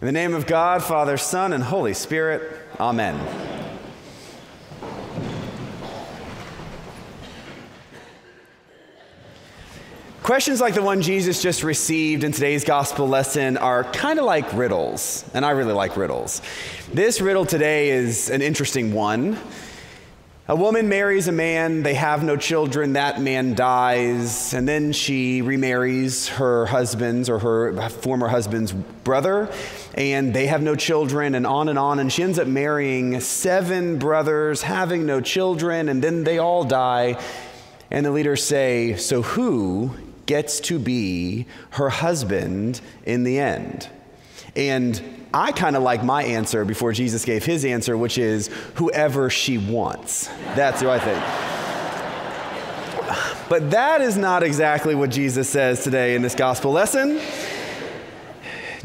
In the name of God, Father, Son, and Holy Spirit, Amen. Questions like the one Jesus just received in today's gospel lesson are kind of like riddles, and I really like riddles. This riddle today is an interesting one. A woman marries a man, they have no children, that man dies, and then she remarries her husband's or her former husband's brother, and they have no children, and on and on. And she ends up marrying seven brothers, having no children, and then they all die. And the leaders say, So who gets to be her husband in the end? And I kind of like my answer before Jesus gave his answer, which is whoever she wants. That's who I think. But that is not exactly what Jesus says today in this gospel lesson.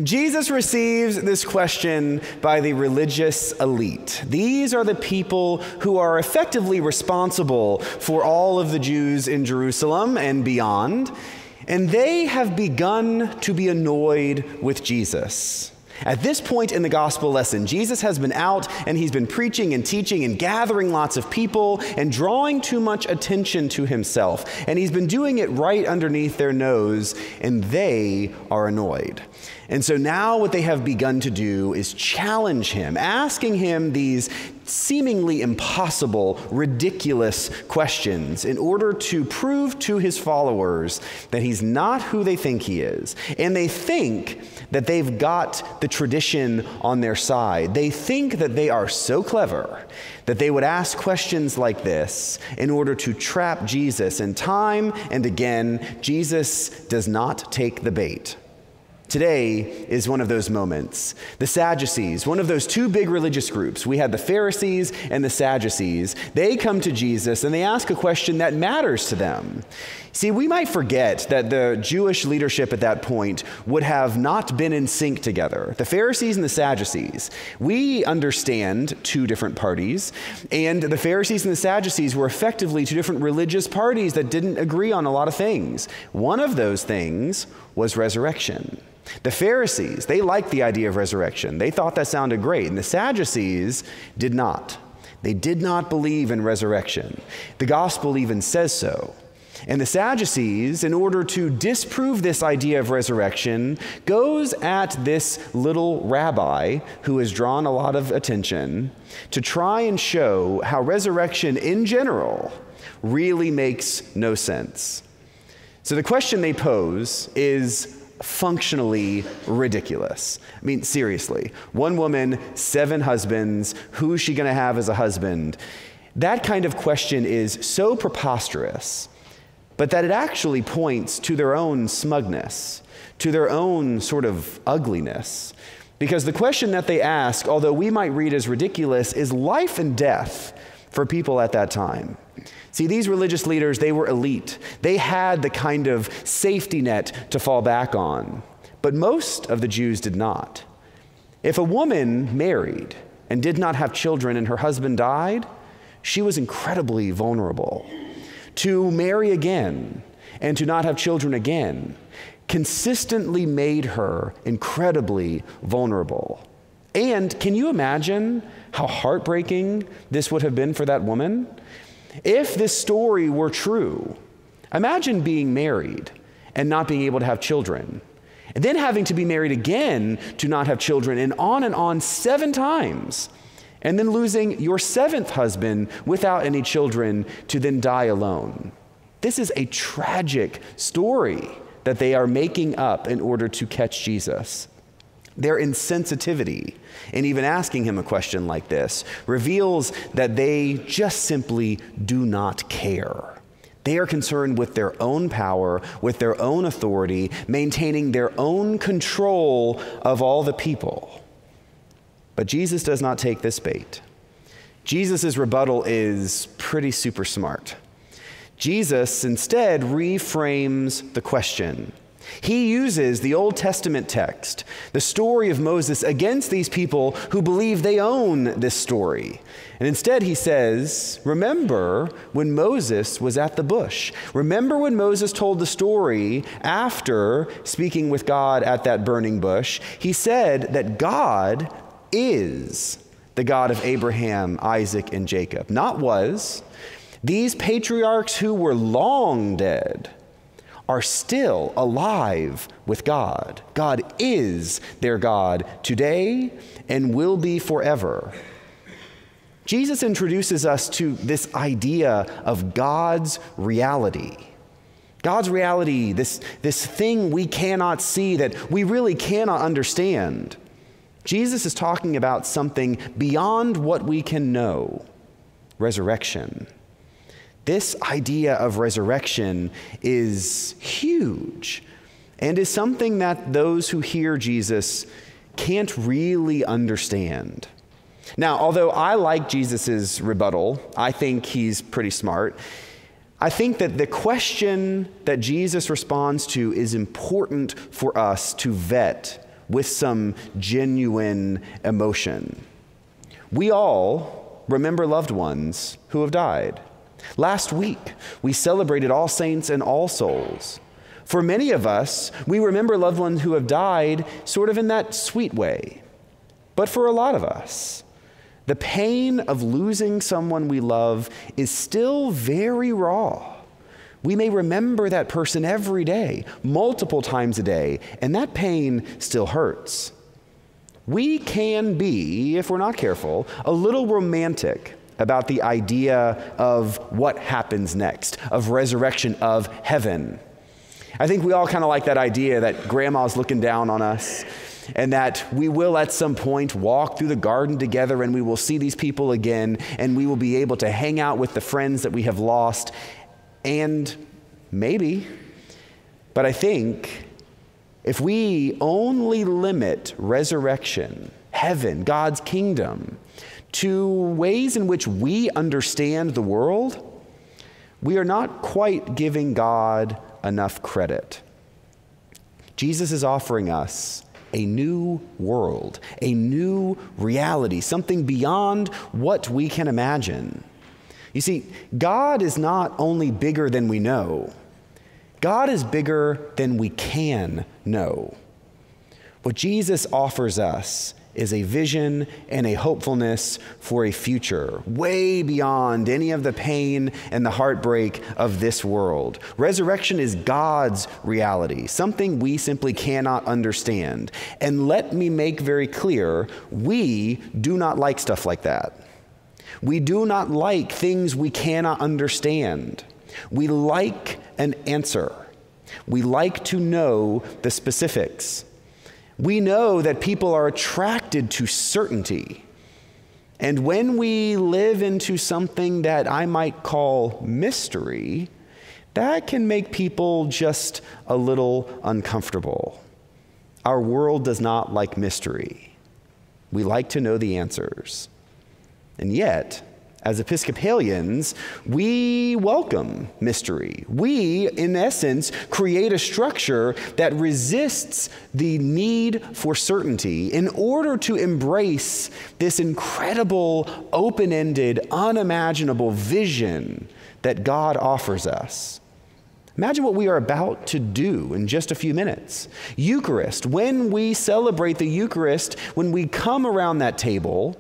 Jesus receives this question by the religious elite. These are the people who are effectively responsible for all of the Jews in Jerusalem and beyond, and they have begun to be annoyed with Jesus. At this point in the gospel lesson, Jesus has been out and he's been preaching and teaching and gathering lots of people and drawing too much attention to himself. And he's been doing it right underneath their nose, and they are annoyed. And so now what they have begun to do is challenge him, asking him these seemingly impossible, ridiculous questions in order to prove to his followers that he's not who they think he is. And they think that they've got the tradition on their side. They think that they are so clever that they would ask questions like this in order to trap Jesus. And time and again, Jesus does not take the bait. Today is one of those moments. The Sadducees, one of those two big religious groups, we had the Pharisees and the Sadducees, they come to Jesus and they ask a question that matters to them. See, we might forget that the Jewish leadership at that point would have not been in sync together. The Pharisees and the Sadducees, we understand two different parties, and the Pharisees and the Sadducees were effectively two different religious parties that didn't agree on a lot of things. One of those things was resurrection. The Pharisees, they liked the idea of resurrection. They thought that sounded great. And the Sadducees did not. They did not believe in resurrection. The gospel even says so. And the Sadducees, in order to disprove this idea of resurrection, goes at this little rabbi who has drawn a lot of attention to try and show how resurrection in general really makes no sense. So the question they pose is functionally ridiculous. I mean, seriously. One woman, seven husbands, who's she going to have as a husband? That kind of question is so preposterous, but that it actually points to their own smugness, to their own sort of ugliness. Because the question that they ask, although we might read as ridiculous, is life and death for people at that time. See, these religious leaders, they were elite. They had the kind of safety net to fall back on. But most of the Jews did not. If a woman married and did not have children and her husband died, she was incredibly vulnerable. To marry again and to not have children again consistently made her incredibly vulnerable. And can you imagine how heartbreaking this would have been for that woman? If this story were true, imagine being married and not being able to have children, and then having to be married again to not have children, and on and on seven times, and then losing your seventh husband without any children to then die alone. This is a tragic story that they are making up in order to catch Jesus. Their insensitivity in even asking him a question like this reveals that they just simply do not care. They are concerned with their own power, with their own authority, maintaining their own control of all the people. But Jesus does not take this bait. Jesus' rebuttal is pretty super smart. Jesus instead reframes the question He uses the Old Testament text, the story of Moses, against these people who believe they own this story. And instead, he says, Remember when Moses was at the bush. Remember when Moses told the story after speaking with God at that burning bush. He said that God is the God of Abraham, Isaac, and Jacob, not was. These patriarchs who were long dead are still alive with God. God is their God today and will be forever. Jesus introduces us to this idea of God's reality. God's reality, this, this thing we cannot see that we really cannot understand. Jesus is talking about something beyond what we can know resurrection. This idea of resurrection is huge and is something that those who hear Jesus can't really understand. Now, although I like Jesus' rebuttal, I think he's pretty smart. I think that the question that Jesus responds to is important for us to vet with some genuine emotion. We all remember loved ones who have died. Last week, we celebrated All Saints and All Souls. For many of us, we remember loved ones who have died sort of in that sweet way. But for a lot of us, the pain of losing someone we love is still very raw. We may remember that person every day, multiple times a day, and that pain still hurts. We can be, if we're not careful, a little romantic about the idea of what happens next, of resurrection, of heaven. I think we all kind of like that idea that grandma's looking down on us and that we will at some point walk through the garden together and we will see these people again and we will be able to hang out with the friends that we have lost. And maybe, but I think if we only limit resurrection, heaven, God's kingdom, to ways in which we understand the world, we are not quite giving God enough credit. Jesus is offering us a new world, a new reality, something beyond what we can imagine. You see, God is not only bigger than we know, God is bigger than we can know. What Jesus offers us is a vision and a hopefulness for a future way beyond any of the pain and the heartbreak of this world. Resurrection is God's reality, something we simply cannot understand. And let me make very clear we do not like stuff like that. We do not like things we cannot understand. We like an answer. We like to know the specifics. We know that people are attracted to certainty. And when we live into something that I might call mystery, that can make people just a little uncomfortable. Our world does not like mystery. We like to know the answers. And yet, as Episcopalians, we welcome mystery. We, in essence, create a structure that resists the need for certainty in order to embrace this incredible, open ended, unimaginable vision that God offers us. Imagine what we are about to do in just a few minutes. Eucharist, when we celebrate the Eucharist, when we come around that table,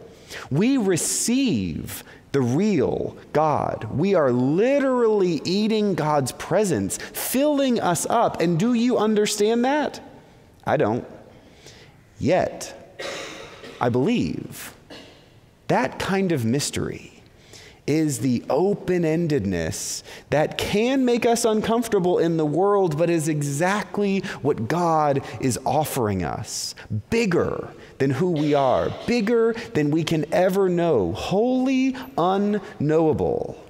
we receive the real God. We are literally eating God's presence, filling us up. And do you understand that? I don't. Yet, I believe that kind of mystery is the open endedness that can make us uncomfortable in the world, but is exactly what God is offering us. Bigger than who we are, bigger than we can ever know, wholly unknowable,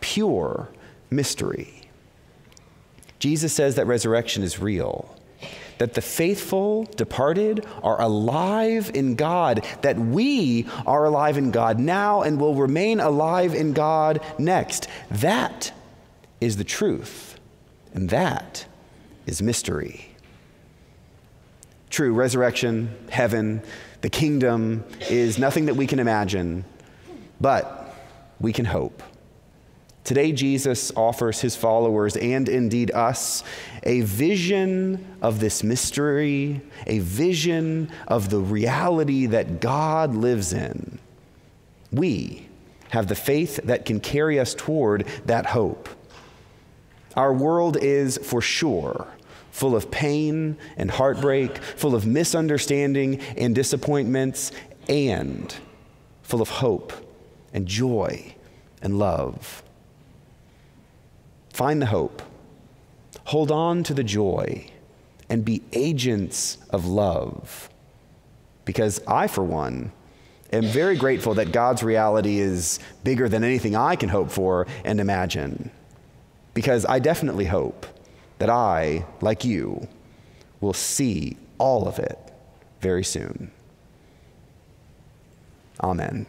pure mystery. Jesus says that resurrection is real that the faithful departed are alive in God, that we are alive in God now and will remain alive in God next. That is the truth, and that is mystery. True, resurrection, heaven, the kingdom is nothing that we can imagine, but we can hope. Today, Jesus offers his followers and indeed us a vision of this mystery, a vision of the reality that God lives in. We have the faith that can carry us toward that hope. Our world is for sure full of pain and heartbreak, full of misunderstanding and disappointments, and full of hope and joy and love. Find the hope, hold on to the joy, and be agents of love. Because I, for one, am very grateful that God's reality is bigger than anything I can hope for and imagine. Because I definitely hope that I, like you, will see all of it very soon. Amen.